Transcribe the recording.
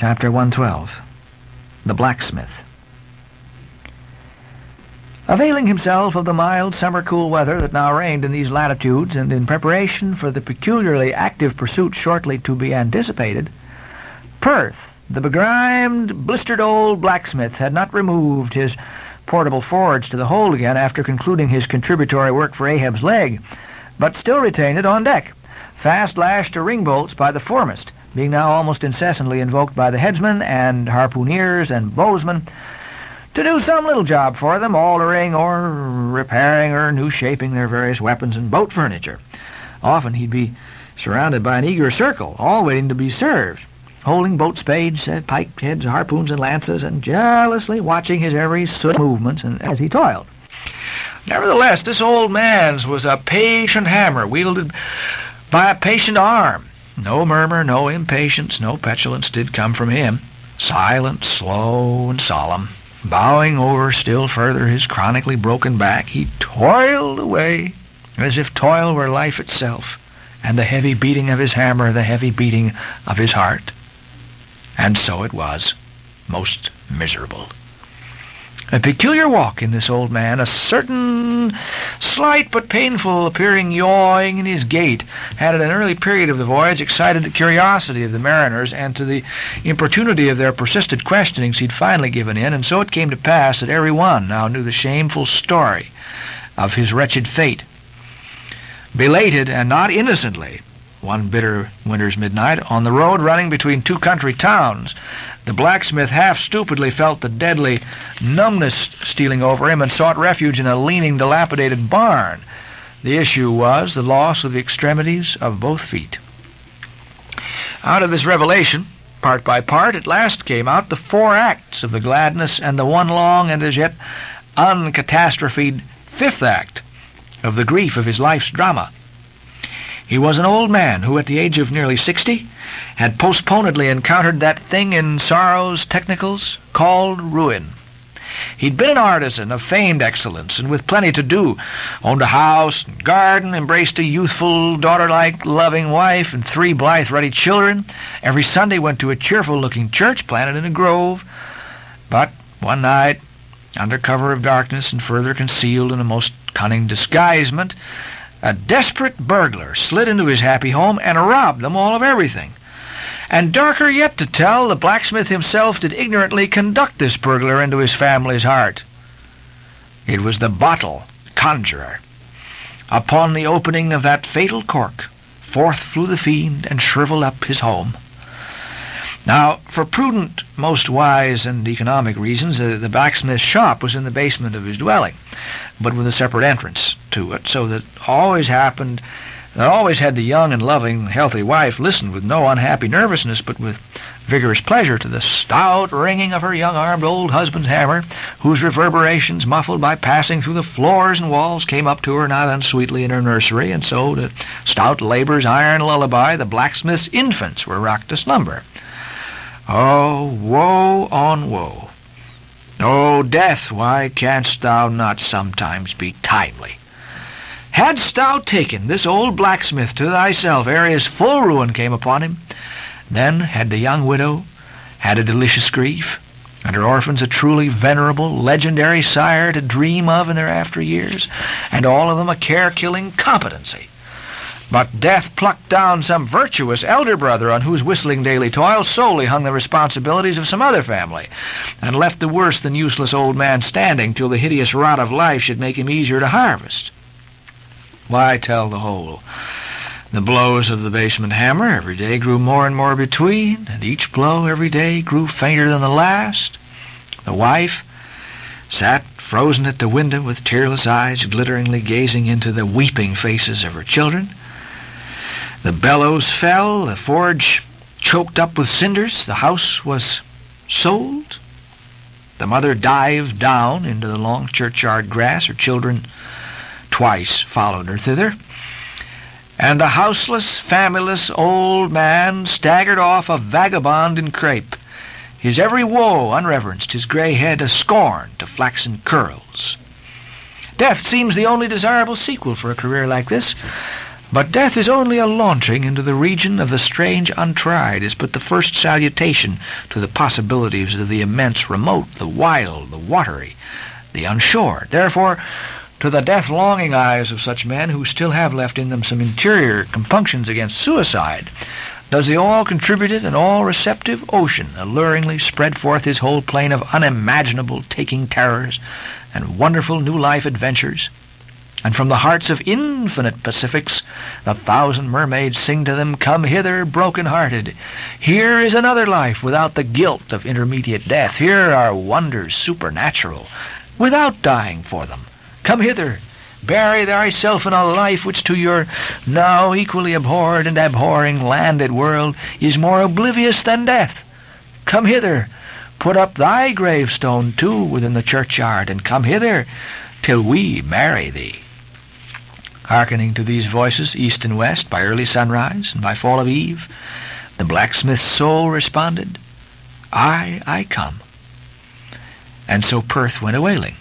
Chapter 112 The Blacksmith. Availing himself of the mild summer cool weather that now reigned in these latitudes, and in preparation for the peculiarly active pursuit shortly to be anticipated, Perth, the begrimed, blistered old blacksmith, had not removed his portable forge to the hold again after concluding his contributory work for Ahab's leg, but still retained it on deck, fast lashed to ring bolts by the foremast, being now almost incessantly invoked by the headsmen and harpooneers and bowsmen to do some little job for them, altering or repairing or new shaping their various weapons and boat furniture. Often he'd be surrounded by an eager circle, all waiting to be served, holding boat spades, uh, pike heads, harpoons, and lances, and jealously watching his every soot movements and, as he toiled. Nevertheless, this old man's was a patient hammer wielded by a patient arm. No murmur, no impatience, no petulance did come from him. Silent, slow, and solemn, Bowing over still further his chronically broken back, he toiled away as if toil were life itself, and the heavy beating of his hammer the heavy beating of his heart. And so it was, most miserable. A peculiar walk in this old man, a certain slight but painful appearing yawing in his gait, had at an early period of the voyage excited the curiosity of the mariners, and to the importunity of their persistent questionings he'd finally given in, and so it came to pass that every one now knew the shameful story of his wretched fate. Belated, and not innocently, one bitter winter's midnight, on the road running between two country towns, the blacksmith half stupidly felt the deadly numbness stealing over him and sought refuge in a leaning, dilapidated barn. The issue was the loss of the extremities of both feet. Out of this revelation, part by part, at last came out the four acts of the gladness and the one long and as yet uncatastrophed fifth act of the grief of his life's drama. He was an old man who, at the age of nearly sixty, had postponedly encountered that thing in sorrow's technicals called ruin. He'd been an artisan of famed excellence and with plenty to do, owned a house and garden, embraced a youthful, daughter-like, loving wife and three blithe, ruddy children. Every Sunday went to a cheerful-looking church planted in a grove. But one night, under cover of darkness and further concealed in a most cunning disguisement, a desperate burglar slid into his happy home and robbed them all of everything. And darker yet to tell, the blacksmith himself did ignorantly conduct this burglar into his family's heart. It was the bottle conjurer. Upon the opening of that fatal cork, forth flew the fiend and shriveled up his home. Now, for prudent, most wise, and economic reasons, uh, the blacksmith's shop was in the basement of his dwelling, but with a separate entrance to it, so that always happened that always had the young and loving, healthy wife listen with no unhappy nervousness, but with vigorous pleasure to the stout ringing of her young-armed old husband's hammer, whose reverberations, muffled by passing through the floors and walls, came up to her not unsweetly in her nursery, and so to stout labor's iron lullaby the blacksmith's infants were rocked to slumber. Oh, woe on woe! O death, why canst thou not sometimes be timely? Hadst thou taken this old blacksmith to thyself ere his full ruin came upon him, then had the young widow had a delicious grief, and her orphans a truly venerable, legendary sire to dream of in their after years, and all of them a care-killing competency. But death plucked down some virtuous elder brother on whose whistling daily toil solely hung the responsibilities of some other family, and left the worse than useless old man standing till the hideous rot of life should make him easier to harvest. Why tell the whole? The blows of the basement hammer every day grew more and more between, and each blow every day grew fainter than the last. The wife sat frozen at the window with tearless eyes glitteringly gazing into the weeping faces of her children. The bellows fell, the forge choked up with cinders, the house was sold. The mother dived down into the long churchyard grass, her children twice followed her thither, and the houseless, familyless old man staggered off a vagabond in crape, his every woe unreverenced, his grey head a scorn to flaxen curls. Death seems the only desirable sequel for a career like this, But death is only a launching into the region of the strange untried, is but the first salutation to the possibilities of the immense remote, the wild, the watery, the unshore. Therefore, to the death-longing eyes of such men who still have left in them some interior compunctions against suicide, does the all-contributed and all-receptive ocean alluringly spread forth his whole plain of unimaginable taking terrors and wonderful new life adventures? And from the hearts of infinite Pacifics, the thousand mermaids sing to them, Come hither, broken-hearted. Here is another life without the guilt of intermediate death. Here are wonders supernatural, without dying for them. Come hither, bury thyself in a life which to your now equally abhorred and abhorring landed world is more oblivious than death. Come hither, put up thy gravestone too within the churchyard, and come hither till we marry thee. Hearkening to these voices, east and west, by early sunrise and by fall of eve, the blacksmith's soul responded, I, I come. And so Perth went a whaling.